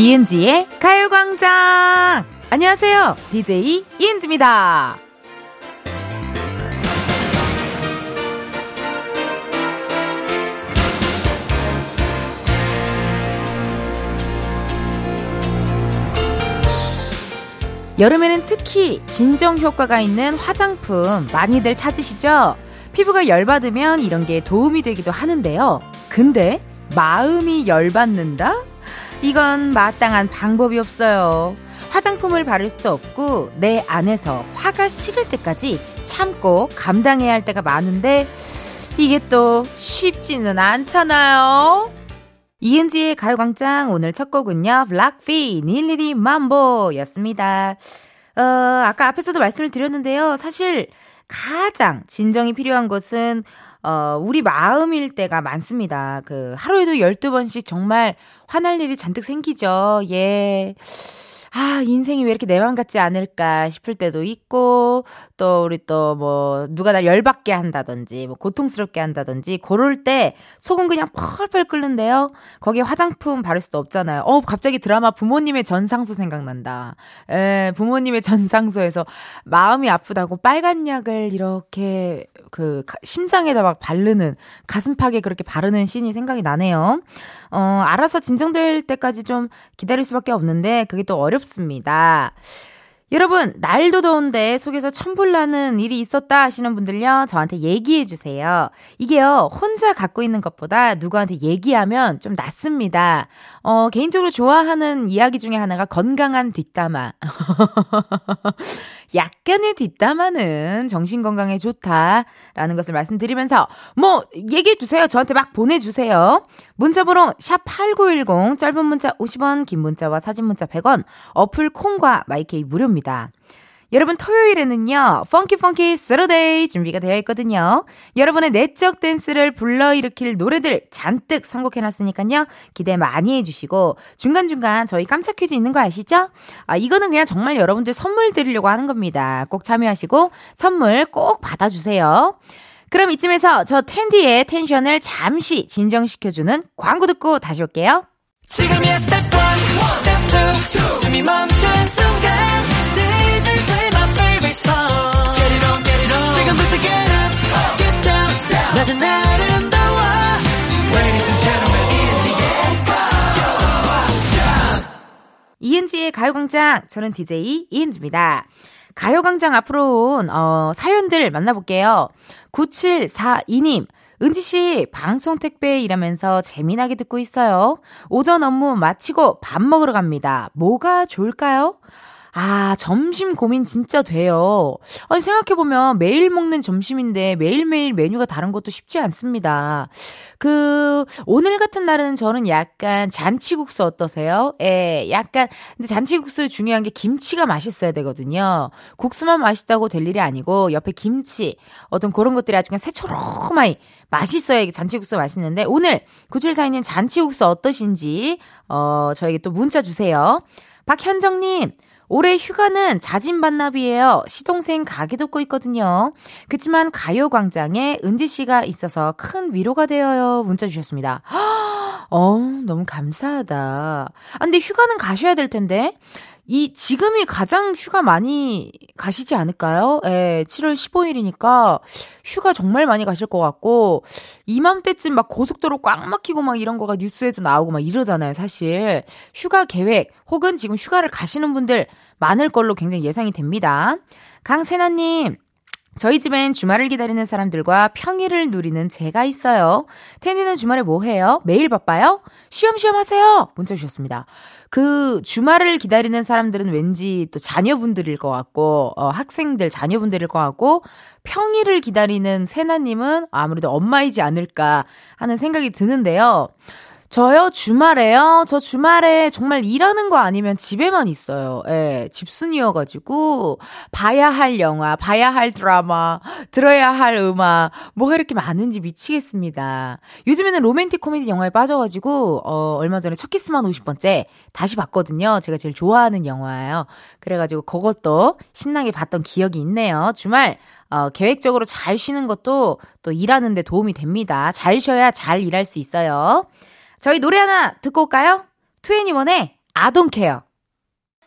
이은지의 가요광장! 안녕하세요. DJ 이은지입니다. 여름에는 특히 진정 효과가 있는 화장품 많이들 찾으시죠? 피부가 열받으면 이런 게 도움이 되기도 하는데요. 근데 마음이 열받는다? 이건 마땅한 방법이 없어요. 화장품을 바를 수도 없고 내 안에서 화가 식을 때까지 참고 감당해야 할 때가 많은데 이게 또 쉽지는 않잖아요. 이은지의 가요광장 오늘 첫 곡은요. 블락피 닐리리 맘보였습니다. 어, 아까 앞에서도 말씀을 드렸는데요. 사실 가장 진정이 필요한 것은 어, 우리 마음일 때가 많습니다. 그 하루에도 12번씩 정말 화날 일이 잔뜩 생기죠. 예. 아, 인생이 왜 이렇게 내 맘 같지 않을까 싶을 때도 있고, 또 우리 또 뭐, 누가 날 열받게 한다든지, 뭐, 고통스럽게 한다든지, 그럴 때 속은 그냥 펄펄 끓는데요. 거기에 화장품 바를 수도 없잖아요. 어, 갑자기 드라마 부모님의 전상소 생각난다. 에, 부모님의 전상소에서 마음이 아프다고 빨간 약을 이렇게 그 심장에다 막 바르는, 가슴팍에 그렇게 바르는 씬이 생각이 나네요. 어, 알아서 진정될 때까지 좀 기다릴 수밖에 없는데 그게 또 어렵 습니다. 여러분, 날도 더운데 속에서 천불 나는 일이 있었다 하시는 분들요, 저한테 얘기해 주세요. 이게요, 혼자 갖고 있는 것보다 누구한테 얘기하면 좀 낫습니다. 어, 개인적으로 좋아하는 이야기 중에 하나가 건강한 뒷담화. 약간의 뒷담화는 정신 건강에 좋다라는 것을 말씀드리면서 뭐 얘기해 주세요. 저한테 막 보내 주세요. 문자 번호 샵8910 짧은 문자 50원, 긴 문자와 사진 문자 100원. 어플 콩과 마이케이 무료입니다. 여러분 토요일에는요. Funky Funky Saturday 준비가 되어 있거든요. 여러분의 내적 댄스를 불러일으킬 노래들 잔뜩 선곡해놨으니까요. 기대 많이 해주시고 중간중간 저희 깜짝 퀴즈 있는 거 아시죠? 아 이거는 그냥 정말 여러분들 선물 드리려고 하는 겁니다. 꼭 참여하시고 선물 꼭 받아주세요. 그럼 이쯤에서 저 텐디의 텐션을 잠시 진정시켜주는 광고 듣고 다시 올게요. 지금이야 스텝 1, 스텝 2, 숨이 멈춘 순간 낮은 아름다워 Ladies and gentlemen 이은지의 가요광장 저는 DJ 이은지입니다 가요광장 앞으로 온 어, 사연들 만나볼게요 9742님 은지 씨, 방송 택배 일하면서 재미나게 듣고 있어요. 오전 업무 마치고 밥 먹으러 갑니다. 뭐가 좋을까요? 아, 점심 고민 진짜 돼요. 아니, 생각해보면 매일 먹는 점심인데 매일매일 메뉴가 다른 것도 쉽지 않습니다. 그, 오늘 같은 날은 저는 약간 잔치국수 어떠세요? 예, 약간, 근데 잔치국수 중요한 게 김치가 맛있어야 되거든요. 국수만 맛있다고 될 일이 아니고, 옆에 김치, 어떤 그런 것들이 아주 그냥 새초롬하게 맛있어야 잔치국수 맛있는데, 오늘 9742님 잔치국수 어떠신지, 어, 저에게 또 문자 주세요. 박현정님, 올해 휴가는 자진 반납이에요. 시동생 가게 돕고 있거든요. 그치만 가요광장에 은지씨가 있어서 큰 위로가 되어요. 문자 주셨습니다. 어, 너무 감사하다. 아, 근데 휴가는 가셔야 될 텐데. 이 지금이 가장 휴가 많이 가시지 않을까요? 예, 7월 15일이니까 휴가 정말 많이 가실 것 같고 이맘때쯤 막 고속도로 꽉 막히고 막 이런 거가 뉴스에도 나오고 막 이러잖아요, 사실. 휴가 계획 혹은 지금 휴가를 가시는 분들 많을 걸로 굉장히 예상이 됩니다. 강세나 님, 저희 집엔 주말을 기다리는 사람들과 평일을 누리는 제가 있어요. 테니는 주말에 뭐 해요? 매일 바빠요? 쉬엄쉬엄 하세요! 문자 주셨습니다. 그 주말을 기다리는 사람들은 왠지 또 자녀분들일 것 같고, 어, 학생들, 자녀분들일 것 같고, 평일을 기다리는 세나님은 아무래도 엄마이지 않을까 하는 생각이 드는데요. 저요, 주말에요? 저 주말에 정말 일하는 거 아니면 집에만 있어요. 예, 집순이여가지고, 봐야 할 영화, 봐야 할 드라마, 들어야 할 음악, 뭐가 이렇게 많은지 미치겠습니다. 요즘에는 로맨틱 코미디 영화에 빠져가지고, 어, 얼마 전에 첫 키스만 50번째 다시 봤거든요. 제가 제일 좋아하는 영화예요. 그래가지고 그것도 신나게 봤던 기억이 있네요. 주말, 어, 계획적으로 잘 쉬는 것도 또 일하는데 도움이 됩니다. 잘 쉬어야 잘 일할 수 있어요. 저희 노래 하나 듣고 올까요? 투애니원의 I don't care.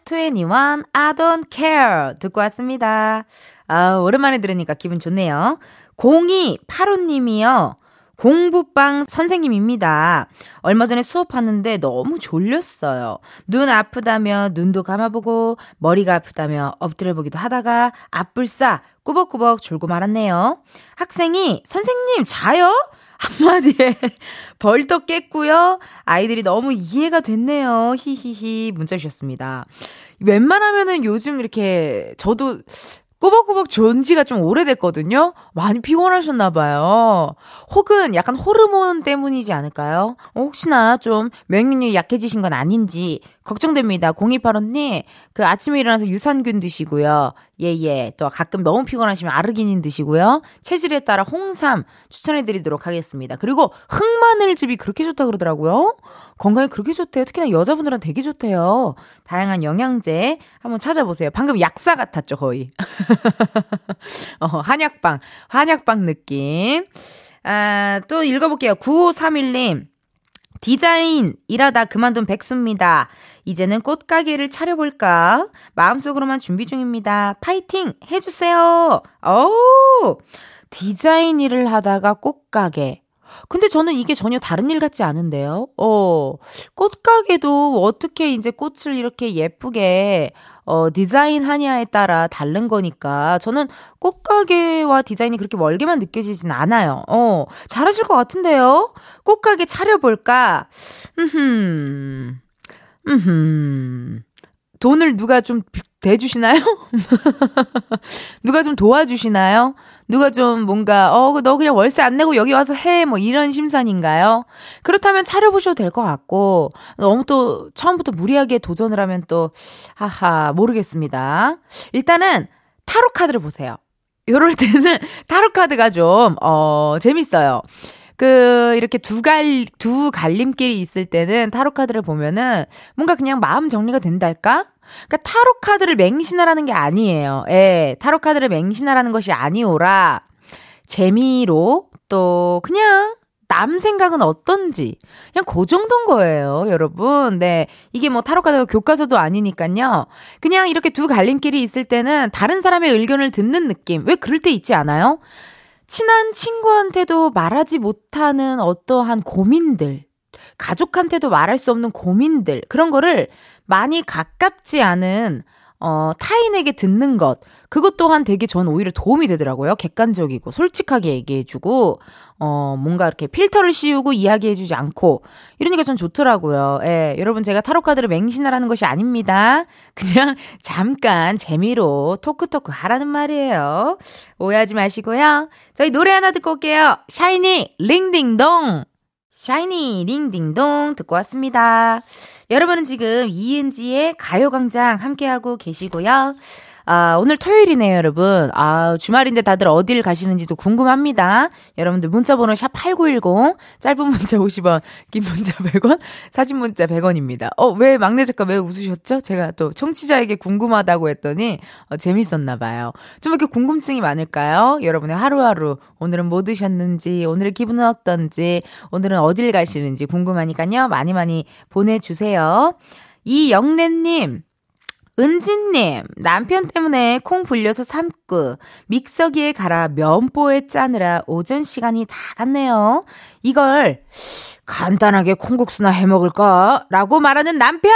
21, I don't care. 듣고 왔습니다. 아, 오랜만에 들으니까 기분 좋네요. 0285님이요. 공부방 선생님입니다. 얼마 전에 수업하는데 너무 졸렸어요. 눈 아프다며 눈도 감아보고 머리가 아프다며 엎드려보기도 하다가 앞불싸 꾸벅꾸벅 졸고 말았네요. 학생이 선생님 자요? 한마디에 벌떡 깼고요. 아이들이 너무 이해가 됐네요. 히히히 문자 주셨습니다. 웬만하면은 요즘 이렇게 저도 꾸벅꾸벅 존 지가 좀 오래됐거든요? 많이 피곤하셨나봐요. 혹은 약간 호르몬 때문이지 않을까요? 어, 혹시나 좀 면역력이 약해지신 건 아닌지 걱정됩니다. 0285님, 그 아침에 일어나서 유산균 드시고요. 예, 예. 또 가끔 너무 피곤하시면 아르기닌 드시고요. 체질에 따라 홍삼 추천해 드리도록 하겠습니다. 그리고 흑마늘즙이 그렇게 좋다 그러더라고요. 건강에 그렇게 좋대요. 특히나 여자분들은 되게 좋대요. 다양한 영양제 한번 찾아보세요. 방금 약사 같았죠, 거의. 어, 한약방, 한약방 느낌. 아, 또 읽어볼게요. 9531님. 디자인 일하다 그만둔 백수입니다. 이제는 꽃가게를 차려볼까? 마음속으로만 준비 중입니다. 파이팅 해주세요. 오! 디자인 일을 하다가 꽃가게. 근데 저는 이게 전혀 다른 일 같지 않은데요. 어, 꽃가게도 어떻게 이제 꽃을 이렇게 예쁘게 어, 디자인하냐에 따라 다른 거니까 저는 꽃가게와 디자인이 그렇게 멀게만 느껴지진 않아요. 어, 잘하실 것 같은데요? 꽃가게 차려볼까? 음, 음, 돈을 누가 좀 대주시나요? 누가 좀 도와주시나요? 누가 좀 뭔가, 어, 너 그냥 월세 안 내고 여기 와서 해. 뭐 이런 심산인가요? 그렇다면 차려보셔도 될 것 같고, 너무 또 처음부터 무리하게 도전을 하면 또, 하하, 모르겠습니다. 일단은 타로카드를 보세요. 요럴 때는 타로카드가 좀, 어, 재밌어요. 그, 이렇게 두 갈, 두 갈림길이 있을 때는 타로 카드를 보면은 뭔가 그냥 마음 정리가 된달까? 그러니까 타로 카드를 맹신하라는 게 아니에요. 예, 타로 카드를 맹신하라는 것이 아니오라 재미로 또 그냥 남 생각은 어떤지 그냥 그 정도인 거예요, 여러분. 네, 이게 뭐 타로 카드가 교과서도 아니니까요. 그냥 이렇게 두 갈림길이 있을 때는 다른 사람의 의견을 듣는 느낌. 왜 그럴 때 있지 않아요? 친한 친구한테도 말하지 못하는 어떠한 고민들, 가족한테도 말할 수 없는 고민들, 그런 거를 많이 가깝지 않은 어, 타인에게 듣는 것. 그것 또한 되게 전 오히려 도움이 되더라고요. 객관적이고, 솔직하게 얘기해주고, 어, 뭔가 이렇게 필터를 씌우고 이야기해주지 않고, 이러니까 전 좋더라고요. 예, 여러분 제가 타로카드를 맹신하라는 것이 아닙니다. 그냥 잠깐 재미로 토크토크 하라는 말이에요. 오해하지 마시고요. 저희 노래 하나 듣고 올게요. 샤이니, 링딩동! 샤이니, 링딩동 듣고 왔습니다. 여러분은 지금 이은지의 가요광장 함께하고 계시고요. 아, 오늘 토요일이네요, 여러분. 아, 주말인데 다들 어딜 가시는지도 궁금합니다. 여러분들 문자번호 샵8910, 짧은 문자 50원, 긴 문자 100원, 사진 문자 100원입니다. 어, 왜 막내 작가 왜 웃으셨죠? 제가 또 청취자에게 궁금하다고 했더니, 어, 재밌었나봐요. 좀 이렇게 궁금증이 많을까요? 여러분의 하루하루, 오늘은 뭐 드셨는지, 오늘의 기분은 어떤지, 오늘은 어딜 가시는지 궁금하니까요. 많이 많이 보내주세요. 이영래님, 은진님, 남편 때문에 콩 불려서 삶고, 믹서기에 갈아 면보에 짜느라 오전 시간이 다 갔네요. 이걸 간단하게 콩국수나 해 먹을까? 라고 말하는 남편!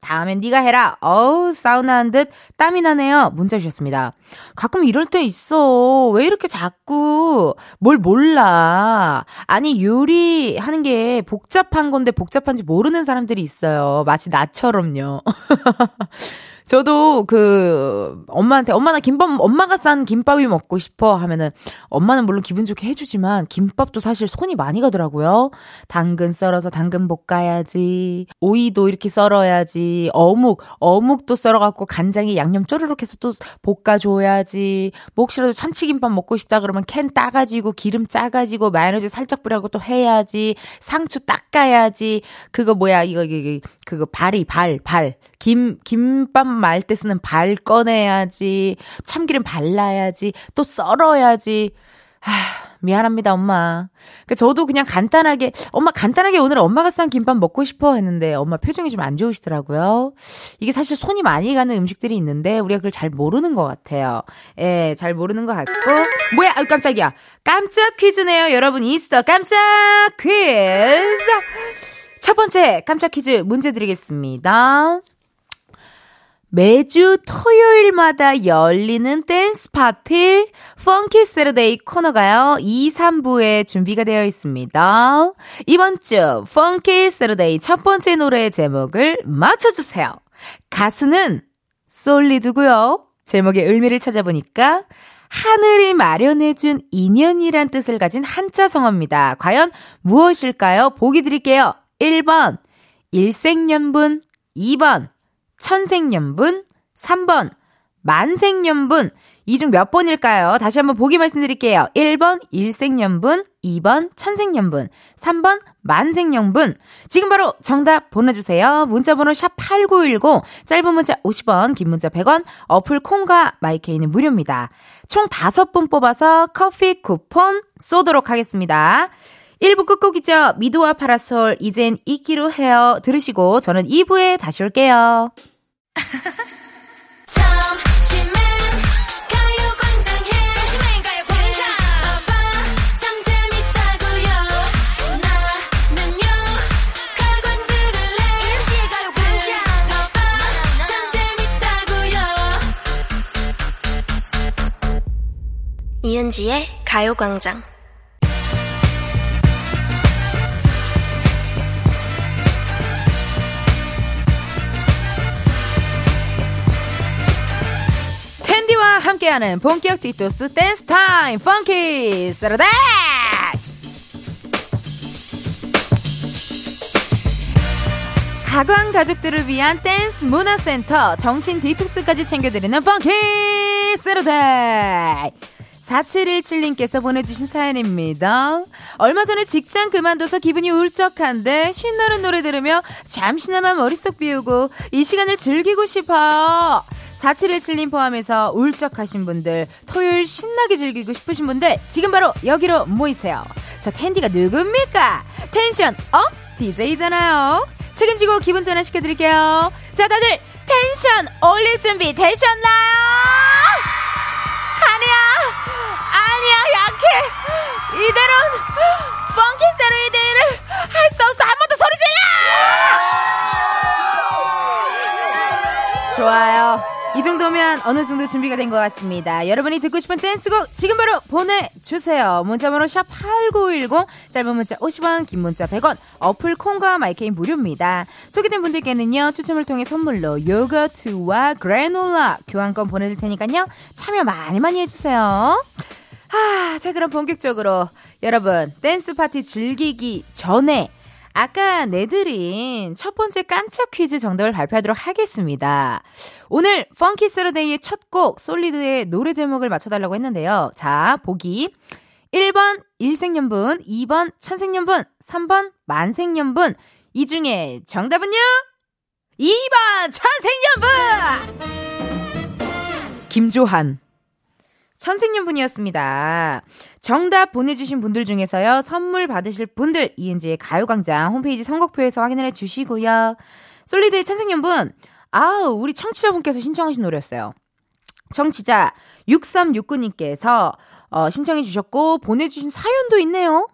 다음엔 네가 해라. 어우, 사우나한 듯 땀이 나네요. 문자 주셨습니다. 가끔 이럴 때 있어. 왜 이렇게 자꾸 뭘 몰라. 아니, 요리하는 게 복잡한 건데 복잡한지 모르는 사람들이 있어요. 마치 나처럼요. 저도 그 엄마한테 엄마 나 김밥 엄마가 싼 김밥이 먹고 싶어 하면은 엄마는 물론 기분 좋게 해주지만 김밥도 사실 손이 많이 가더라고요. 당근 썰어서 당근 볶아야지 오이도 이렇게 썰어야지 어묵 어묵도 썰어갖고 간장에 양념 쪼르륵 해서 또 볶아줘야지. 뭐 혹시라도 참치김밥 먹고 싶다 그러면 캔 따가지고 기름 짜가지고 마요네즈 살짝 뿌려고 또 해야지. 상추 닦아야지. 그거 뭐야? 이거 이거 그거 발이 발 발. 김, 김밥 말 때 쓰는 발 꺼내야지. 참기름 발라야지. 또 썰어야지. 하, 미안합니다, 엄마. 그 저도 그냥 간단하게, 엄마 간단하게 오늘 엄마가 싼 김밥 먹고 싶어 했는데 엄마 표정이 좀 안 좋으시더라고요. 이게 사실 손이 많이 가는 음식들이 있는데 우리가 그걸 잘 모르는 것 같아요. 예, 잘 모르는 것 같고. 뭐야, 아유, 깜짝이야. 깜짝 퀴즈네요. 여러분, 있어. 깜짝 퀴즈! 첫 번째 깜짝 퀴즈 문제 드리겠습니다. 매주 토요일마다 열리는 댄스 파티 Funky Saturday 코너가요. 2, 3부에 준비가 되어 있습니다. 이번 주 Funky Saturday 첫 번째 노래 제목을 맞춰주세요. 가수는 솔리드고요. 제목의 의미를 찾아보니까 하늘이 마련해준 인연이란 뜻을 가진 한자 성어입니다. 과연 무엇일까요? 보기 드릴게요. 1번 일생연분 2번 천생연분, 3번 만생연분, 이 중 몇 번일까요? 다시 한번 보기 말씀드릴게요. 1번 일생연분, 2번 천생연분, 3번 만생연분. 지금 바로 정답 보내주세요. 문자번호 샵 8910, 짧은 문자 50원, 긴 문자 100원, 어플 콩과 마이케이는 무료입니다. 총 5분 뽑아서 커피 쿠폰 쏘도록 하겠습니다. 1부 끝곡이죠. 미도와 파라솔, 이젠 이기로 헤어 들으시고 저는 2부에 다시 올게요. 이은지의 가요광장 함께하는 본격 디톡스 댄스 타임 Funky Saturday 가광 가족들을 위한 댄스 문화센터 정신 디톡스까지 챙겨드리는 Funky Saturday 4717님께서 보내주신 사연입니다. 얼마 전에 직장 그만둬서 기분이 울적한데 신나는 노래 들으며 잠시나마 머릿속 비우고 이 시간을 즐기고 싶어요. 4717님 포함해서 울적하신 분들, 토요일 신나게 즐기고 싶으신 분들, 지금 바로 여기로 모이세요. 저 텐디가 누굽니까? 텐션 up! DJ잖아요. 책임지고 기분 전환 시켜드릴게요. 자, 다들 텐션 올릴 준비 되셨나요? 정도면 어느 정도 준비가 된 것 같습니다. 여러분이 듣고 싶은 댄스곡 지금 바로 보내주세요. 문자번호 샵8910 짧은 문자 50원 긴 문자 100원 어플 콩과 My K는 무료입니다. 소개된 분들께는요 추첨을 통해 선물로 요거트와 그래놀라 교환권 보내드릴 테니까요 참여 많이 많이 해주세요. 아, 자 그럼 본격적으로 여러분 댄스 파티 즐기기 전에 아까 내드린 첫 번째 깜짝 퀴즈 정답을 발표하도록 하겠습니다. 오늘 Funky Saturday의 첫 곡 솔리드의 노래 제목을 맞춰달라고 했는데요. 자, 보기 1번 일생연분, 2번 천생연분, 3번 만생연분. 이 중에 정답은요? 2번 천생연분! 김조한. 천생연분이었습니다. 정답 보내주신 분들 중에서요, 선물 받으실 분들, 이은지의 가요광장 홈페이지 선곡표에서 확인을 해 주시고요. 솔리드의 천생연분, 아우, 우리 청취자분께서 신청하신 노래였어요. 청취자 6369님께서 어, 신청해 주셨고, 보내주신 사연도 있네요.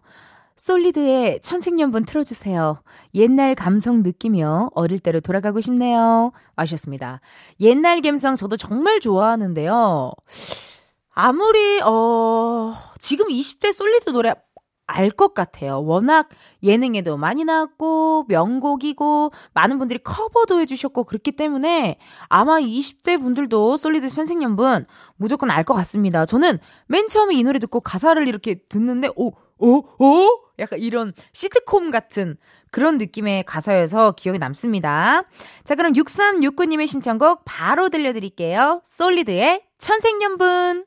솔리드의 천생연분 틀어주세요. 옛날 감성 느끼며 어릴 때로 돌아가고 싶네요. 아셨습니다. 옛날 감성 저도 정말 좋아하는데요. 아무리, 어, 지금 20대 솔리드 노래 알 것 같아요. 워낙 예능에도 많이 나왔고, 명곡이고, 많은 분들이 커버도 해주셨고, 그렇기 때문에 아마 20대 분들도 솔리드 선생님분 무조건 알 것 같습니다. 저는 맨 처음에 이 노래 듣고 가사를 이렇게 듣는데, 오, 오, 오? 약간 이런 시트콤 같은 그런 느낌의 가사여서 기억에 남습니다. 자, 그럼 6369님의 신청곡 바로 들려드릴게요. 솔리드의 천생연분.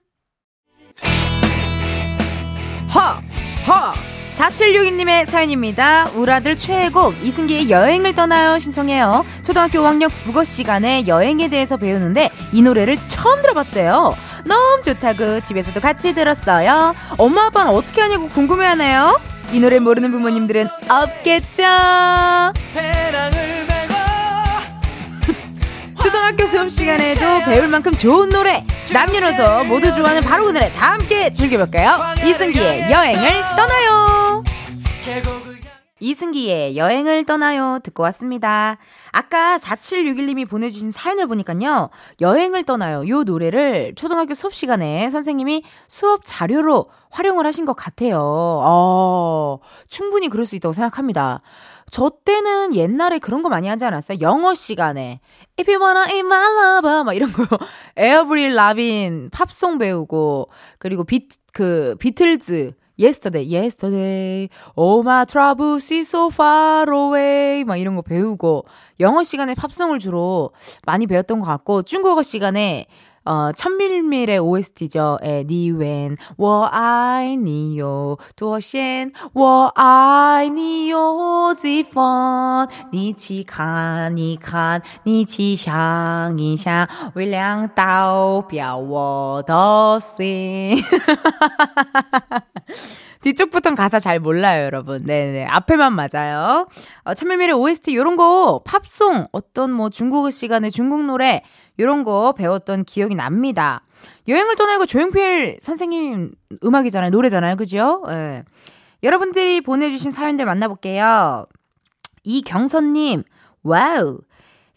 허! 허! 4762님의 사연입니다. 우리 아들 최애곡 이승기의 여행을 떠나요 신청해요. 초등학교 5학년 국어 시간에 여행에 대해서 배우는데 이 노래를 처음 들어봤대요. 너무 좋다고 집에서도 같이 들었어요. 엄마 아빠는 어떻게 하냐고 궁금해하네요. 이 노래 모르는 부모님들은 없겠죠. 초등학교 수업 시간에도 배울 만큼 좋은 노래 남녀노소 모두 좋아하는 바로 그 노래 다 함께 즐겨볼까요? 이승기의 여행을 떠나요. 이승기의 여행을 떠나요 듣고 왔습니다. 아까 4761님이 보내주신 사연을 보니까요. 여행을 떠나요. 요 노래를 초등학교 수업 시간에 선생님이 수업 자료로 활용을 하신 것 같아요. 어, 충분히 그럴 수 있다고 생각합니다. 저 때는 옛날에 그런 거 많이 하지 않았어요? 영어 시간에 If you wanna eat my lover 막 이런 거 에어브릴 라빈 팝송 배우고 그리고 비, 그 비틀즈 yesterday, yesterday, all my troubles is so far away. 막 이런 거 배우고, 영어 시간에 팝송을 주로 많이 배웠던 것 같고, 중국어 시간에 어, 천밀밀의 OST죠. 에, 니웬, 我爱你有几分，你去看一看，你去想一想，微亮刀表我的心。 뒤쪽부터는 가사 잘 몰라요, 여러분. 네네. 앞에만 맞아요. 어, 천밀밀의 OST, 요런 거, 팝송, 어떤 뭐 중국어 시간에 중국 노래, 요런 거 배웠던 기억이 납니다. 여행을 떠나요 조용필 선생님 음악이잖아요. 노래잖아요. 그죠? 예. 네. 여러분들이 보내주신 사연들 만나볼게요. 이경선님, wow.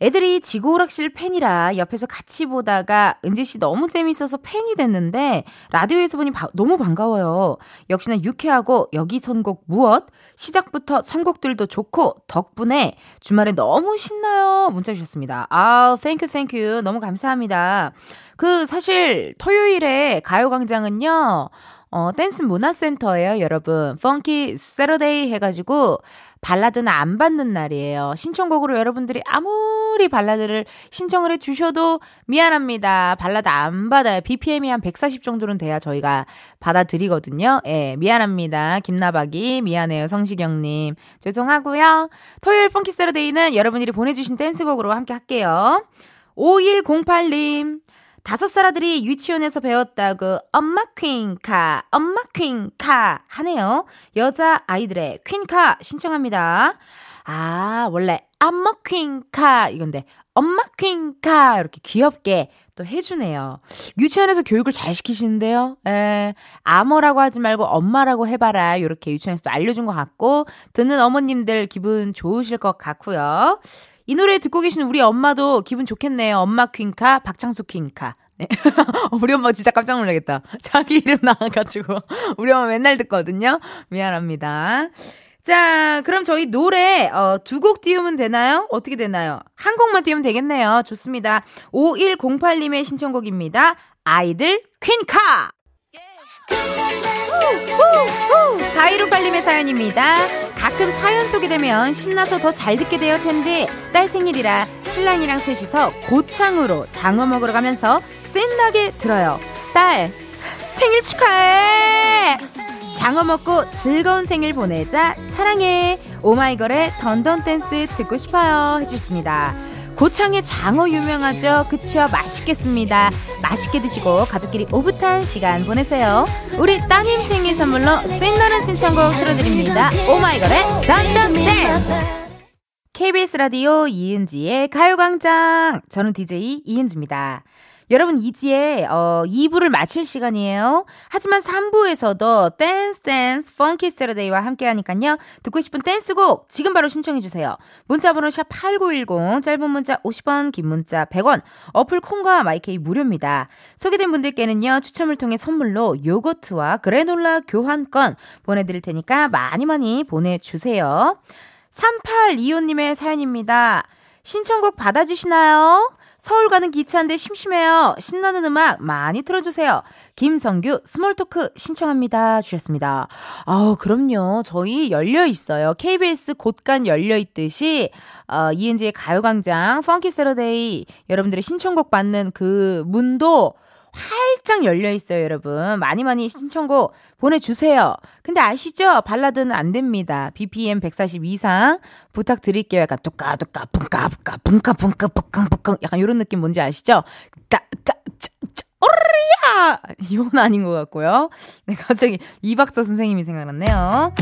애들이 지구오락실 팬이라 옆에서 같이 보다가 은지 씨 너무 재밌어서 팬이 됐는데 라디오에서 보니 바, 너무 반가워요. 역시나 유쾌하고 여기 선곡 무엇? 시작부터 선곡들도 좋고 덕분에 주말에 너무 신나요. 문자 주셨습니다. 아, thank you thank you. 너무 감사합니다. 그 사실 토요일에 가요광장은요. 어, 댄스 문화센터예요, 여러분. Funky Saturday 해가지고 발라드는 안 받는 날이에요. 신청곡으로 여러분들이 아무리 발라드를 신청을 해주셔도 미안합니다. 발라드 안 받아요. BPM이 한 140 정도는 돼야 저희가 받아드리거든요. 예, 미안합니다. 김나박이, 미안해요. 성시경님. 죄송하고요. 토요일 펑키 세러데이는 여러분들이 보내주신 댄스곡으로 함께 할게요. 5108님. 다섯 살 아들이 유치원에서 배웠다고 엄마 퀸카, 엄마 퀸카 하네요. 여자 아이들의 퀸카 신청합니다. 아, 원래 엄마 퀸카 이건데 엄마 퀸카 이렇게 귀엽게 또 해주네요. 유치원에서 교육을 잘 시키시는데요. 에, 아머라고 하지 말고 엄마라고 해봐라. 이렇게 유치원에서 알려준 것 같고 듣는 어머님들 기분 좋으실 것 같고요. 이 노래 듣고 계신 우리 엄마도 기분 좋겠네요. 엄마 퀸카, 박창수 퀸카. 네. 우리 엄마 진짜 깜짝 놀라겠다. 자기 이름 나와가지고. 우리 엄마 맨날 듣거든요. 미안합니다. 자, 그럼 저희 노래, 어, 두 곡 띄우면 되나요? 어떻게 되나요? 한 곡만 띄우면 되겠네요. 좋습니다. 5108님의 신청곡입니다. 아이들 퀸카! 4158님의 사연입니다. 가끔 사연 소개되면 신나서 더 잘 듣게 되어 텐데 딸 생일이라 신랑이랑 셋이서 고창으로 장어 먹으러 가면서 센나게 들어요. 딸 생일 축하해! 장어 먹고 즐거운 생일 보내자 사랑해 오마이걸의 던던 댄스 듣고 싶어요 해주셨습니다. 고창의 장어 유명하죠? 그쵸? 맛있겠습니다. 맛있게 드시고 가족끼리 오붓한 시간 보내세요. 우리 따님 생일 선물로 신나는 신청곡 틀어드립니다. 오마이걸의 Dun Dun Dance KBS 라디오 이은지의 가요광장. 저는 DJ 이은지입니다. 여러분 이제 어 2부를 마칠 시간이에요. 하지만 3부에서도 댄스 댄스 Funky Saturday와 함께 하니까요. 듣고 싶은 댄스곡 지금 바로 신청해 주세요. 문자 번호 샵 8910 짧은 문자 50원 긴 문자 100원 어플 콩과 My K 무료입니다. 소개된 분들께는요. 추첨을 통해 선물로 요거트와 그래놀라 교환권 보내 드릴 테니까 많이 많이 보내 주세요. 3825님의 사연입니다. 신청곡 받아주시나요? 서울 가는 기차인데 심심해요. 신나는 음악 많이 틀어주세요. 김성규 Small Talk 신청합니다. 주셨습니다. 아우, 그럼요. 저희 열려 있어요. KBS 곳간 열려 있듯이, 어, 이은지의 가요광장, 펑키 세러데이, 여러분들의 신청곡 받는 그 문도 활짝 열려 있어요, 여러분. 많이 많이 신청곡 보내주세요. 근데 아시죠? 발라드는 안 됩니다. BPM 140 이상 부탁드릴게요. 약간 뚜까뚜까 붕까 붕까 붕까 약간 이런 느낌 뭔지 아시죠? 따, 따, 짜, 짜, 오르야! 이건 아닌 것 같고요. 네, 갑자기 이박사 선생님이 생각났네요.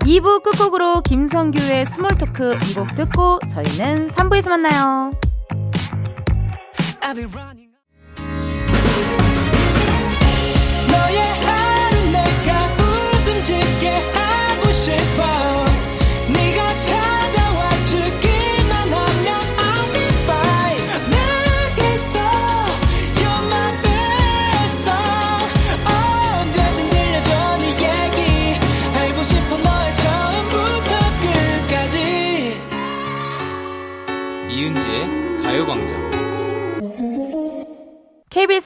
2부 끝곡으로 김성규의 Small Talk 이 곡 듣고 저희는 3부에서 만나요. 너의 하루 내가 웃음 짓게 하고 싶어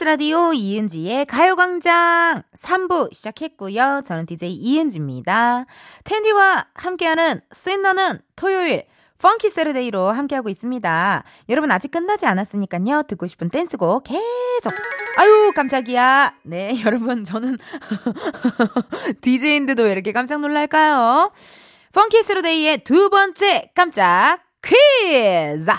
라디오 이은지의 가요광장 3부 시작했고요. 저는 DJ 이은지입니다. 텐디와 함께하는 신나는 토요일 Funky Saturday로 함께하고 있습니다. 여러분 아직 끝나지 않았으니까요. 듣고 싶은 댄스곡 계속 아유 깜짝이야. 네 여러분 저는 DJ인데도 왜 이렇게 깜짝 놀랄까요? Funky Saturday의 두 번째 깜짝 퀴즈!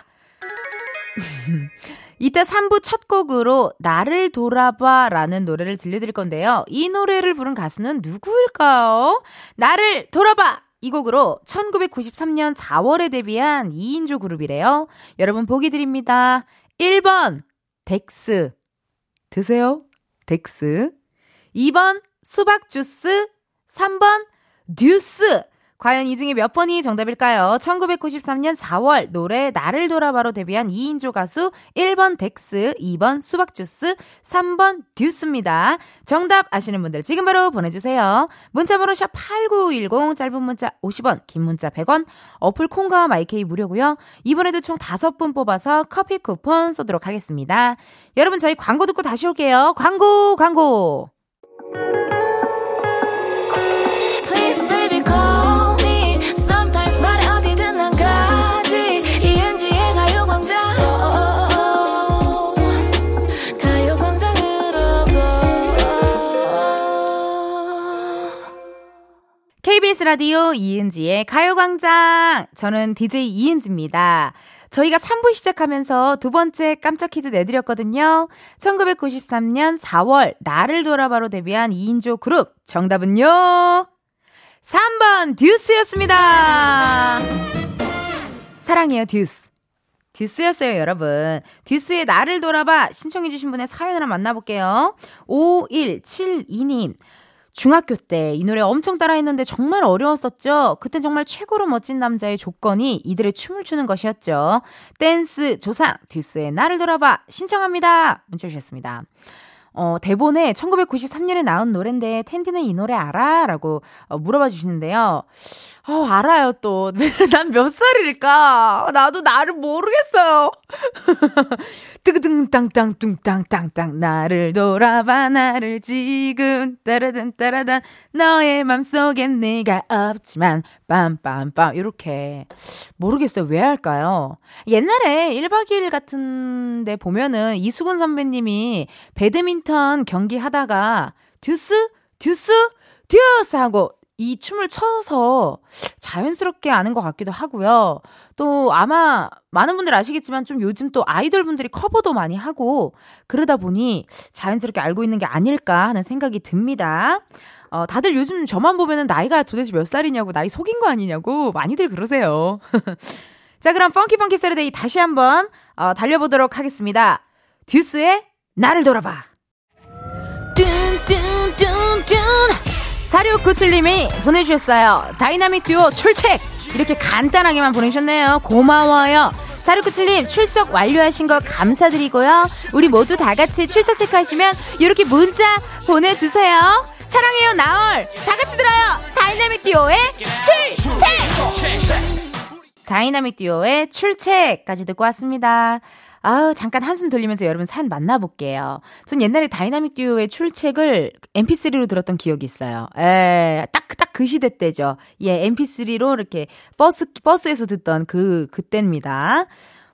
이따 3부 첫 곡으로 나를 돌아봐 라는 노래를 들려드릴 건데요. 이 노래를 부른 가수는 누구일까요? 나를 돌아봐! 이 곡으로 1993년 4월에 데뷔한 2인조 그룹이래요. 여러분 보기 드립니다. 1번, 덱스. 드세요. 덱스. 2번, 수박 주스. 3번, 듀스. 과연 이 중에 몇 번이 정답일까요? 1993년 4월 노래 나를 돌아봐로 데뷔한 2인조 가수 1번 덱스, 2번 수박주스, 3번 듀스입니다. 정답 아시는 분들 지금 바로 보내주세요. 문자번호 샵8910 짧은 문자 50원, 긴 문자 100원, 어플 콩과 마이케이 무료고요. 이번에도 총 5분 뽑아서 커피 쿠폰 쏘도록 하겠습니다. 여러분 저희 광고 듣고 다시 올게요. 광고 광고. KBS 라디오 이은지의 가요광장. 저는 DJ 이은지입니다. 저희가 3부 시작하면서 두 번째 깜짝 퀴즈 내드렸거든요. 1993년 4월 나를 돌아봐로 데뷔한 2인조 그룹. 정답은요? 3번 듀스였습니다. 사랑해요 듀스. 듀스였어요, 여러분. 듀스의 나를 돌아봐 신청해주신 분의 사연 하나 만나볼게요. 5172님. 중학교 때 이 노래 엄청 따라했는데 정말 어려웠었죠. 그땐 정말 최고로 멋진 남자의 조건이 이들의 춤을 추는 것이었죠. 댄스 조상 듀스의 나를 돌아봐 신청합니다. 문자 주셨습니다. 어, 대본에 1993년에 나온 노래인데 텐디는 이 노래 알아? 라고 어, 물어봐 주시는데요. 어, 알아요, 또. 난 몇 살일까? 나도 나를 모르겠어요. 뜨그등 땅땅 뚱땅땅땅 나를 돌아봐 나를 지금 따라단 따라단 너의 맘속엔 내가 없지만 빰빰빰 요렇게 모르겠어요 왜 할까요 옛날에 1박 2일 같은 데 보면은 이수근 선배님이 배드민턴 경기 하다가 듀스 듀스 듀스 하고 이 춤을 춰서 자연스럽게 아는 것 같기도 하고요. 또 아마 많은 분들 아시겠지만 좀 요즘 또 아이돌 분들이 커버도 많이 하고 그러다 보니 자연스럽게 알고 있는 게 아닐까 하는 생각이 듭니다. 어, 다들 요즘 저만 보면은 나이가 도대체 몇 살이냐고 나이 속인 거 아니냐고 많이들 그러세요. 자, 그럼 funky funky Saturday 다시 한번 어, 달려보도록 하겠습니다. 듀스의 나를 돌아봐. 뚠뚠뚠뚠 4697님이 보내주셨어요. 다이나믹 듀오 출첵! 이렇게 간단하게만 보내주셨네요. 고마워요. 4697님 출석 완료하신 거 감사드리고요. 우리 모두 다 같이 출석 체크하시면 이렇게 문자 보내주세요. 사랑해요 나얼 다 같이 들어요. 다이나믹 듀오의 출첵! 다이나믹 듀오의 출첵까지 듣고 왔습니다. 아우, 잠깐 한숨 돌리면서 여러분 사연 만나볼게요. 전 옛날에 다이나믹 듀오의 출첵을 mp3로 들었던 기억이 있어요. 에, 딱, 딱 그 시대 때죠. 예, mp3로 이렇게 버스, 버스에서 듣던 그, 그때입니다.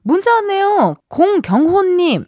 문자 왔네요. 공경호님.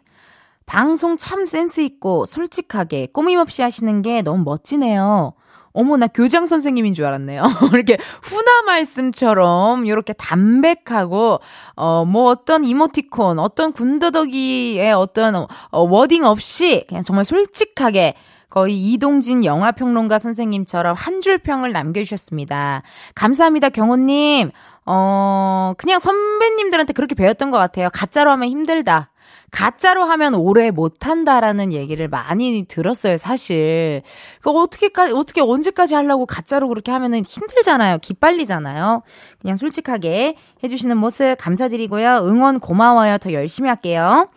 방송 참 센스 있고 솔직하게 꾸밈 없이 하시는 게 너무 멋지네요. 어머, 나 교장 선생님인 줄 알았네요. 이렇게 훈화 말씀처럼 이렇게 담백하고, 어, 뭐 어떤 이모티콘, 어떤 군더더기의 어떤 어, wording 없이 그냥 정말 솔직하게 거의 이동진 영화평론가 선생님처럼 한 줄 평을 남겨주셨습니다. 감사합니다, 경호님. 어, 그냥 선배님들한테 그렇게 배웠던 것 같아요. 가짜로 하면 힘들다. 가짜로 하면 오래 못한다라는 얘기를 많이 들었어요, 사실. 그 어떻게까지, 어떻게 언제까지 하려고 가짜로 그렇게 하면은 힘들잖아요. 기빨리잖아요. 그냥 솔직하게 해주시는 모습 감사드리고요. 응원 고마워요. 더 열심히 할게요.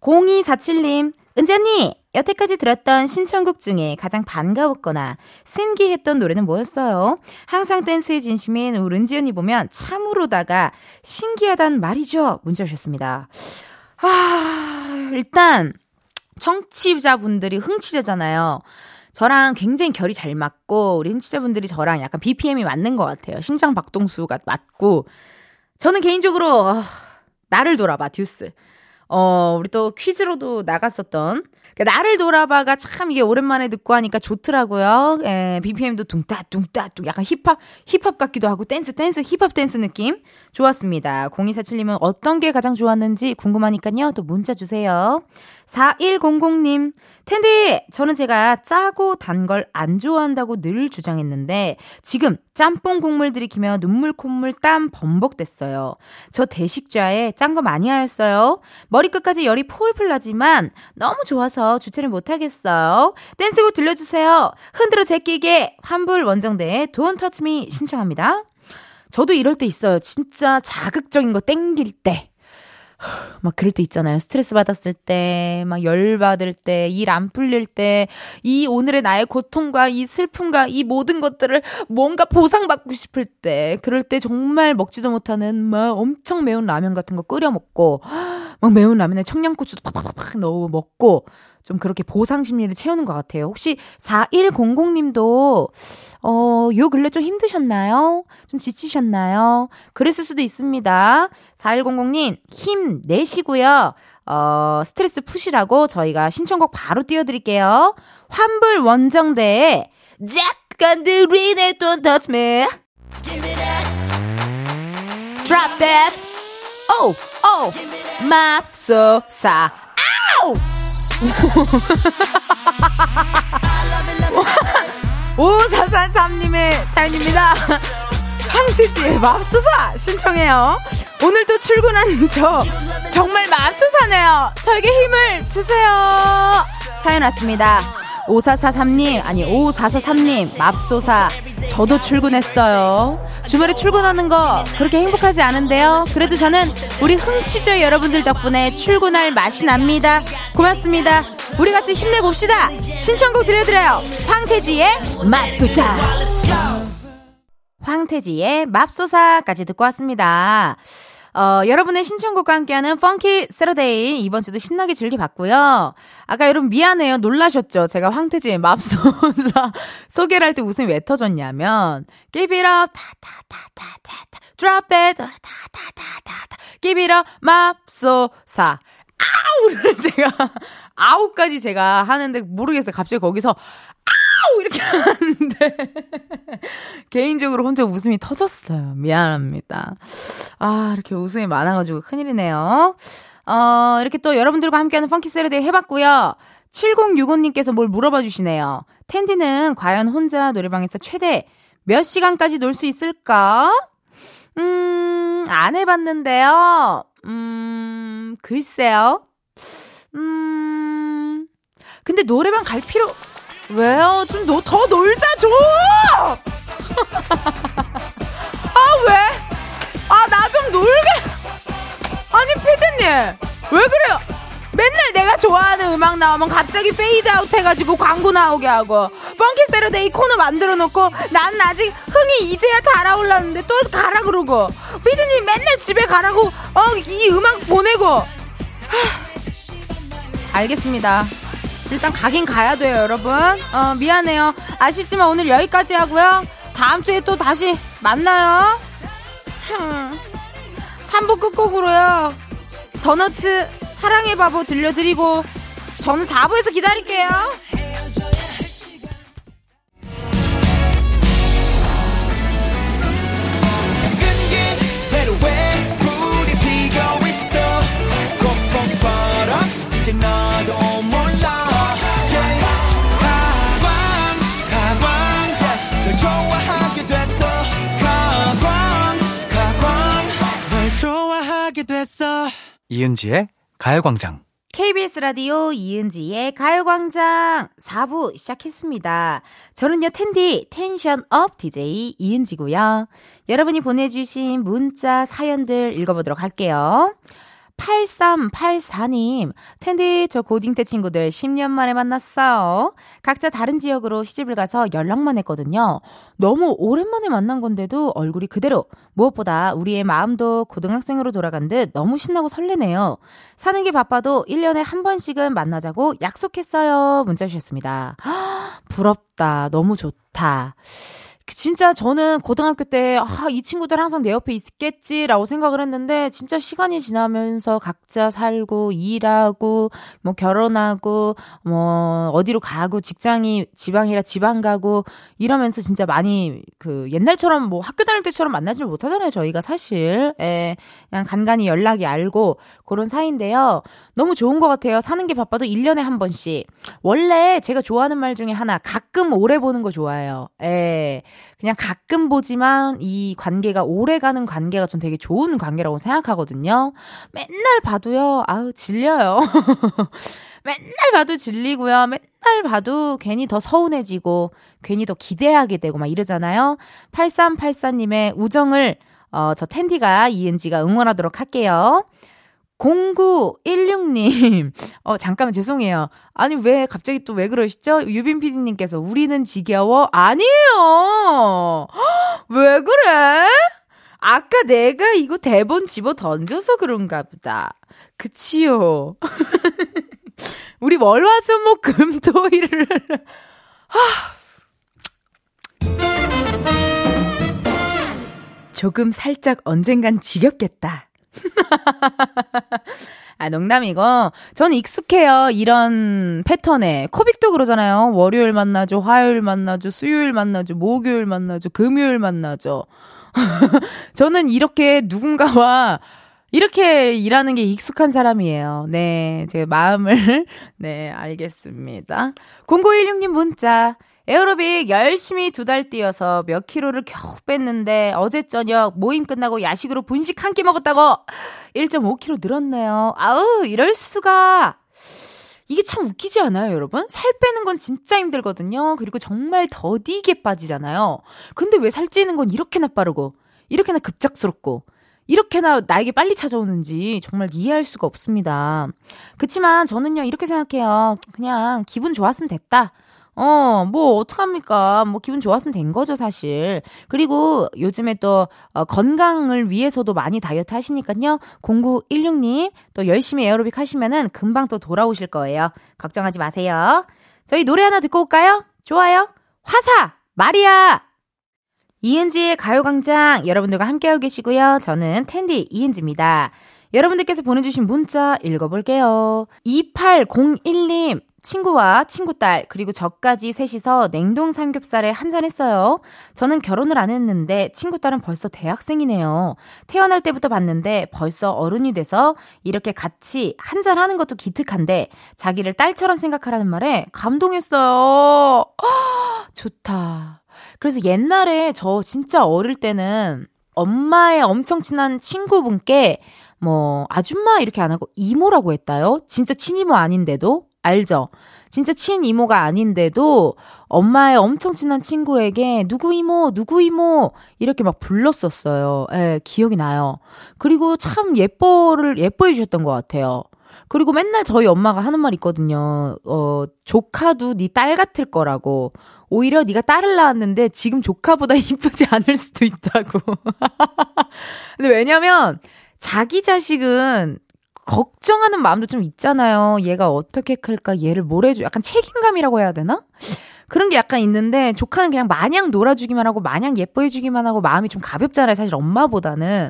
0247님, 은재니! 여태까지 들었던 신청곡 중에 가장 반가웠거나 신기했던 노래는 뭐였어요? 항상 댄스의 진심인 은지언니 보면 참으로다가 신기하단 말이죠. 문자 주셨습니다. 아, 일단 청취자분들이 흥취자잖아요. 저랑 굉장히 결이 잘 맞고 우리 흥취자분들이 저랑 약간 BPM이 맞는 것 같아요. 심장 박동수가 맞고 저는 개인적으로 어, 나를 돌아봐 듀스. 어 우리 또 퀴즈로도 나갔었던 그 나를 돌아봐가 참 이게 오랜만에 듣고 하니까 좋더라고요. 예, BPM도 둥따둥따둥 약간 힙합 힙합 같기도 하고 댄스 댄스 힙합 댄스 느낌 좋았습니다. 0247님은 어떤 게 가장 좋았는지 궁금하니까요. 또 문자 주세요. 4100님 텐디 저는 제가 짜고 단 걸 안 좋아한다고 늘 주장했는데 지금 짬뽕 국물 들이키며 눈물 콧물 땀 범벅됐어요. 저 대식좌에 짠 거 마니아였어요. 머리끝까지 열이 풀풀 나지만 너무 좋아서 주체를 못하겠어요. 댄스곡 들려주세요. 흔들어 제끼게 환불 원정대의 Don't Touch 신청합니다. 저도 이럴 때 있어요. 진짜 자극적인 거 땡길 때. 막 그럴 때 있잖아요. 스트레스 받았을 때, 막 열 받을 때, 일 안 풀릴 때, 이 오늘의 나의 고통과 이 슬픔과 이 모든 것들을 뭔가 보상받고 싶을 때, 그럴 때 정말 먹지도 못하는 막 엄청 매운 라면 같은 거 끓여 먹고, 막 매운 라면에 청양고추도 팍팍팍 넣어 먹고, 좀 그렇게 보상 심리를 채우는 것 같아요. 혹시 4100님도, 어, 요 근래 좀 힘드셨나요? 좀 지치셨나요? 그랬을 수도 있습니다. 4100님, 힘 내시고요. 어, 스트레스 푸시라고 저희가 신청곡 바로 띄워드릴게요. 환불 원정대에 짝간들이네 Don't touch me. Drop that. Oh, oh. 맙소사. 아우! 5443님의 사연입니다. 황태지의 맙소사 신청해요. 오늘 또 출근하는 저 정말 맙소사네요. 저에게 힘을 주세요. 사연 왔습니다. 5443님, 아니, 5443님, 맙소사. 저도 출근했어요. 주말에 출근하는 거 그렇게 행복하지 않은데요. 그래도 저는 우리 흥치저 여러분들 덕분에 출근할 맛이 납니다. 고맙습니다. 우리 같이 힘내봅시다. 신청곡 들려드려요. 황태지의 맙소사. 황태지의 맙소사까지 듣고 왔습니다. 어, 여러분의 신청곡과 함께하는 펑키 세러데이 이번 주도 신나게 즐겨봤고요. 아까 여러분 미안해요. 놀라셨죠? 제가 황태지의 맙소사 소개를 할 때 웃음이 왜 터졌냐면 Give it up 타타타타타타 Drop it 타타타타타 Give it up 맙소사 아우를 제가 아우까지 제가 하는데 모르겠어요. 갑자기 거기서 이렇게 하는데 개인적으로 혼자 웃음이 터졌어요. 미안합니다. 아 이렇게 웃음이 많아가지고 큰일이네요. 어 이렇게 또 여러분들과 함께하는 펑키 세르데이 해봤고요. 7065님께서 뭘 물어봐 주시네요. 텐디는 과연 혼자 노래방에서 최대 몇 시간까지 놀 수 있을까? 음, 안 해봤는데요. 음, 글쎄요. 음, 근데 노래방 갈 필요, 왜요? 좀 더 놀자, 좀! 아, 왜? 아, 나 좀 놀게! 아니, 피디님! 왜 그래요? 맨날 내가 좋아하는 음악 나오면 갑자기 페이드 아웃 해가지고 광고 나오게 하고 funky Saturday 코너 만들어 놓고 난 아직 흥이 이제야 달아올랐는데 또 가라 그러고 피디님 맨날 집에 가라고 어 이 음악 보내고 하, 알겠습니다 일단 가긴 가야 돼요 여러분. 어 미안해요. 아쉽지만 오늘 여기까지 하고요. 다음 주에 또 다시 만나요. 3부 끝곡으로요. 더너츠 사랑의 바보 들려드리고 저는 4부에서 기다릴게요. 이은지의 가요광장. KBS 라디오 이은지의 가요광장 4부 시작했습니다. 저는요, 텐디, tension up DJ 이은지고요. 여러분이 보내주신 문자 사연들 읽어보도록 할게요. 8384님, 텐디, 저 고딩 때 친구들 10년 만에 만났어요. 각자 다른 지역으로 시집을 가서 연락만 했거든요. 너무 오랜만에 만난 건데도 얼굴이 그대로. 무엇보다 우리의 마음도 고등학생으로 돌아간 듯 너무 신나고 설레네요. 사는 게 바빠도 1년에 한 번씩은 만나자고 약속했어요. 문자 주셨습니다. 헉, 부럽다. 너무 좋다. 진짜 저는 고등학교 때, 아, 이 친구들 항상 내 옆에 있겠지라고 생각을 했는데, 진짜 시간이 지나면서 각자 살고, 일하고, 뭐 결혼하고, 뭐, 어디로 가고, 직장이 지방이라 지방 가고, 이러면서 진짜 많이, 그, 옛날처럼 뭐 학교 다닐 때처럼 만나지를 못하잖아요, 저희가 사실. 예, 그냥 간간히 연락이 알고, 그런 사이인데요. 너무 좋은 것 같아요. 사는 게 바빠도 1년에 한 번씩. 원래 제가 좋아하는 말 중에 하나, 가끔 오래 보는 거 좋아해요. 예. 그냥 가끔 보지만 이 관계가 오래 가는 관계가 전 되게 좋은 관계라고 생각하거든요. 맨날 봐도요, 아우, 질려요. 맨날 봐도 질리고요. 맨날 봐도 괜히 더 서운해지고, 괜히 더 기대하게 되고 막 이러잖아요. 8384님의 우정을, 어, 저 텐디가 이은지가 응원하도록 할게요. 0916님, 어, 잠깐만 죄송해요. 아니, 왜, 갑자기 또 왜 그러시죠? 유빈 PD님께서, 우리는 지겨워? 아니에요! 왜 그래? 아까 내가 이거 대본 집어 던져서 그런가 보다. 그치요. 우리 월화수목 금토일을, 조금 살짝 언젠간 지겹겠다. 아, 농담이고. 전 익숙해요. 이런 패턴에. 코빅도 그러잖아요. 월요일 만나죠. 화요일 만나죠. 수요일 만나죠. 목요일 만나죠. 금요일 만나죠. 저는 이렇게 누군가와 이렇게 일하는 게 익숙한 사람이에요. 네. 제 마음을, 네, 알겠습니다. 0916님 문자. 에어로빅 열심히 두 달 뛰어서 몇 킬로를 겨우 뺐는데 어제 저녁 모임 끝나고 야식으로 분식 한 끼 먹었다고 1.5킬로 늘었네요. 아우 이럴 수가. 이게 참 웃기지 않아요, 여러분? 살 빼는 건 진짜 힘들거든요. 그리고 정말 더디게 빠지잖아요. 근데 왜 살찌는 건 이렇게나 빠르고 이렇게나 급작스럽고 이렇게나 나에게 빨리 찾아오는지 정말 이해할 수가 없습니다. 그치만 저는요, 이렇게 생각해요. 그냥 기분 좋았으면 됐다. 어, 뭐, 어떡합니까? 뭐, 기분 좋았으면 된 거죠, 사실. 그리고 요즘에 또, 어, 건강을 위해서도 많이 다이어트 하시니까요. 0916님, 또 열심히 에어로빅 하시면은 금방 또 돌아오실 거예요. 걱정하지 마세요. 저희 노래 하나 듣고 올까요? 좋아요. 화사! 마리아! 이은지의 가요광장 여러분들과 함께하고 계시고요. 저는 텐디 이은지입니다. 여러분들께서 보내주신 문자 읽어볼게요. 2801님, 친구와 친구 딸, 그리고 저까지 셋이서 냉동 삼겹살에 한잔 했어요. 저는 결혼을 안 했는데 친구 딸은 벌써 대학생이네요. 태어날 때부터 봤는데 벌써 어른이 돼서 이렇게 같이 한잔 하는 것도 기특한데 자기를 딸처럼 생각하라는 말에 감동했어요. 좋다. 그래서 옛날에 저 진짜 어릴 때는 엄마의 엄청 친한 친구분께 뭐 아줌마 이렇게 안 하고 이모라고 했다요. 진짜 친이모 아닌데도 알죠? 진짜 친이모가 아닌데도 엄마의 엄청 친한 친구에게 누구 이모, 누구 이모 이렇게 막 불렀었어요. 예, 기억이 나요. 그리고 참 예뻐를 예뻐해 주셨던 것 같아요. 그리고 맨날 저희 엄마가 하는 말 있거든요. 어, 조카도 네 딸 같을 거라고. 오히려 네가 딸을 낳았는데 지금 조카보다 이쁘지 않을 수도 있다고. 근데 왜냐면 자기 자식은 걱정하는 마음도 좀 있잖아요. 얘가 어떻게 클까? 얘를 뭘 해줘? 약간 책임감이라고 해야 되나? 그런 게 약간 있는데 조카는 그냥 마냥 놀아주기만 하고 마냥 예뻐해주기만 하고 마음이 좀 가볍잖아요. 사실 엄마보다는.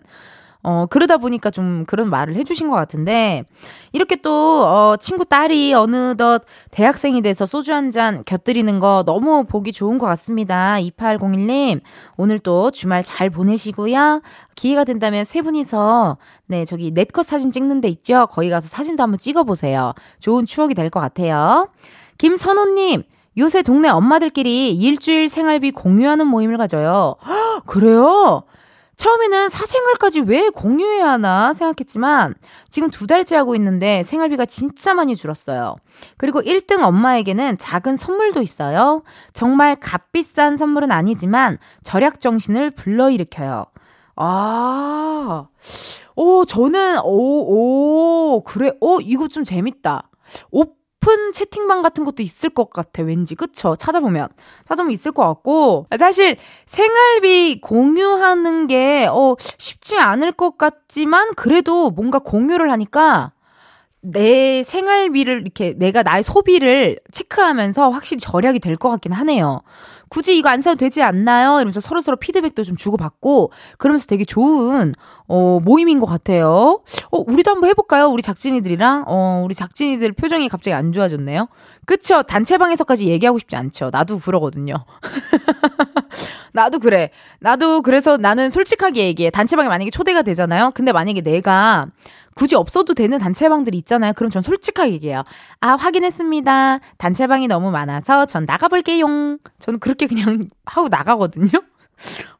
어, 그러다 보니까 좀 그런 말을 해주신 것 같은데, 이렇게 또, 어, 친구 딸이 어느덧 대학생이 돼서 소주 한 잔 곁들이는 거 너무 보기 좋은 것 같습니다. 2801님, 오늘 또 주말 잘 보내시고요. 기회가 된다면 세 분이서, 네, 저기 넷컷 사진 찍는 데 있죠? 거기 가서 사진도 한번 찍어보세요. 좋은 추억이 될 것 같아요. 김선호님, 요새 동네 엄마들끼리 일주일 생활비 공유하는 모임을 가져요. 헉, 그래요? 처음에는 사생활까지 왜 공유해야 하나 생각했지만 지금 두 달째 하고 있는데 생활비가 진짜 많이 줄었어요. 그리고 1등 엄마에게는 작은 선물도 있어요. 정말 값비싼 선물은 아니지만 절약 정신을 불러일으켜요. 아, 오, 저는, 오, 오, 그래, 오, 이거 좀 재밌다. 오픈 채팅방 같은 것도 있을 것 같아, 왠지. 그쵸? 찾아보면. 찾아보면 있을 것 같고. 사실, 생활비 공유하는 게, 어, 쉽지 않을 것 같지만, 그래도 뭔가 공유를 하니까, 내 생활비를 이렇게 내가 나의 소비를 체크하면서 확실히 절약이 될 것 같긴 하네요. 굳이 이거 안 사도 되지 않나요? 이러면서 서로서로 피드백도 좀 주고받고 그러면서 되게 좋은 어 모임인 것 같아요. 어 우리도 한번 해볼까요? 우리 작진이들이랑 어 우리 작진이들 표정이 갑자기 안 좋아졌네요. 그쵸? 단체방에서까지 얘기하고 싶지 않죠. 나도 그러거든요. 나도 그래. 나도 그래서 나는 솔직하게 얘기해. 단체방에 만약에 초대가 되잖아요. 근데 만약에 내가 굳이 없어도 되는 단체방들이 있잖아요. 그럼 전 솔직하게 얘기해요. 아, 확인했습니다. 단체방이 너무 많아서 전 나가볼게요. 저는 그렇게 그냥 하고 나가거든요.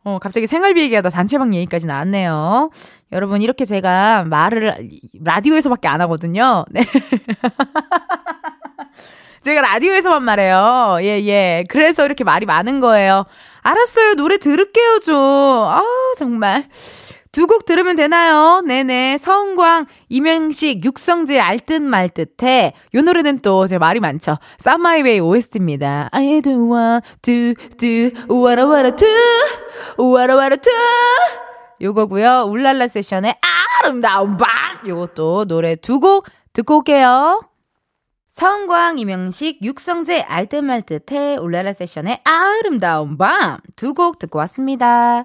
어, 갑자기 생활비 얘기하다 단체방 얘기까지 나왔네요. 여러분, 이렇게 제가 말을 라디오에서밖에 안 하거든요. 네. 제가 라디오에서만 말해요. 예, 예. 그래서 이렇게 말이 많은 거예요. 알았어요. 노래 들을게요, 좀. 아, 정말. 두 곡 들으면 되나요? 네네. 서은광, 이명식, 육성재 알듯 말듯해. 요 노래는 또 제 말이 많죠. 쌈마이웨이 OST입니다. I don't want to do what I wanna do, what I wanna do. 요거고요. 울랄라 세션의 아름다운 밤. 요것도 노래 두 곡 듣고 올게요. 서은광, 이명식, 육성재, 알듯말듯해 올라라 세션의 아름다운 밤 두 곡 듣고 왔습니다.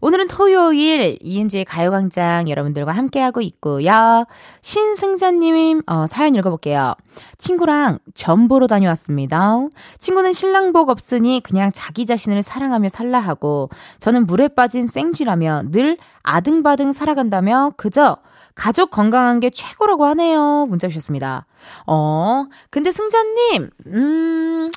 오늘은 토요일 이은지의 가요광장 여러분들과 함께하고 있고요. 신승자님 어, 사연 읽어볼게요. 친구랑 점 보러 다녀왔습니다. 친구는 신랑복 없으니 그냥 자기 자신을 사랑하며 살라 하고 저는 물에 빠진 생쥐라며 늘 아등바등 살아간다며 그저 가족 건강한 게 최고라고 하네요. 문자 주셨습니다. 어, 근데 승자님, 음,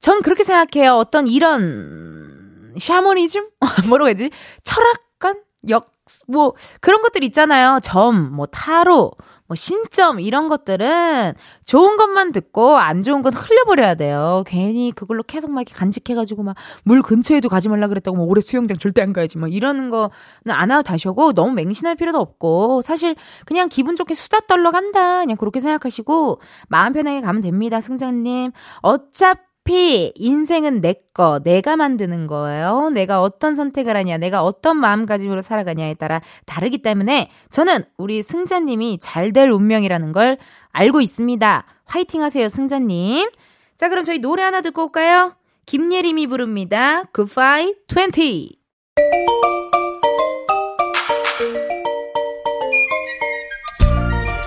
전 그렇게 생각해요. 어떤 이런 샤머니즘? 뭐라고 해야 되지? 철학관? 역, 뭐, 그런 것들 있잖아요. 점, 뭐, 타로, 뭐 신점 이런 것들은 좋은 것만 듣고 안 좋은 건 흘려버려야 돼요. 괜히 그걸로 계속 막 이렇게 간직해가지고 막 물 근처에도 가지 말라 그랬다고 뭐 올해 수영장 절대 안 가야지 뭐 이러는 거는 안 하고 다시고 너무 맹신할 필요도 없고 사실 그냥 기분 좋게 수다 떨러 간다 그냥 그렇게 생각하시고 마음 편하게 가면 됩니다 승자님 어차피 어차피 인생은 내 거, 내가 만드는 거예요. 내가 어떤 선택을 하냐, 내가 어떤 마음가짐으로 살아가냐에 따라 다르기 때문에 저는 우리 승자님이 잘 될 운명이라는 걸 알고 있습니다. 화이팅 하세요, 승자님. 자, 그럼 저희 노래 하나 듣고 올까요? 김예림이 부릅니다. Goodbye 20.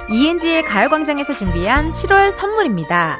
이은지의 가요광장에서 준비한 7월 선물입니다.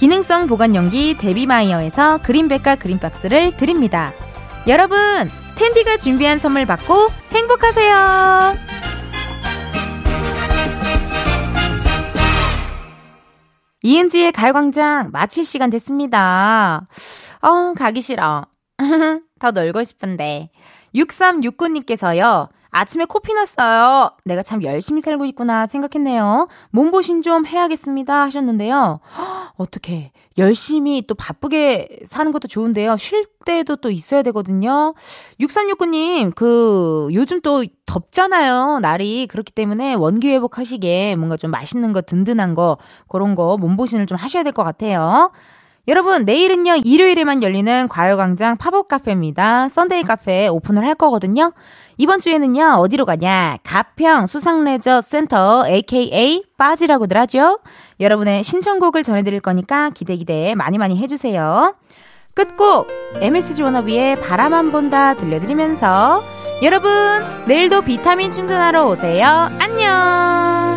기능성 보관 용기 데비마이어에서 그린백과 그린박스를 드립니다. 여러분, 텐디가 준비한 선물 받고 행복하세요! 이은지의 가요광장 마칠 시간 됐습니다. 어, 가기 싫어. 더 놀고 싶은데. 6369님께서요. 아침에 코피 났어요. 내가 참 열심히 살고 있구나 생각했네요. 몸보신 좀 해야겠습니다 하셨는데요. 어떻게 열심히 또 바쁘게 사는 것도 좋은데요. 쉴 때도 또 있어야 되거든요. 6369님, 그 요즘 또 덥잖아요. 날이 그렇기 때문에 원기 회복하시게 뭔가 좀 맛있는 거 든든한 거 그런 거 몸보신을 좀 하셔야 될 것 같아요. 여러분, 내일은요, 일요일에만 열리는 가요광장 팝업 카페입니다. Sunday 카페 오픈을 할 거거든요. 이번 주에는요, 어디로 가냐? 가평 수상레저 센터, aka 빠지라고들 하죠? 여러분의 신청곡을 전해드릴 거니까 기대 기대 많이 많이 해주세요. 끝곡, MSG 워너비의 바라만 본다 들려드리면서, 여러분, 내일도 비타민 충전하러 오세요. 안녕!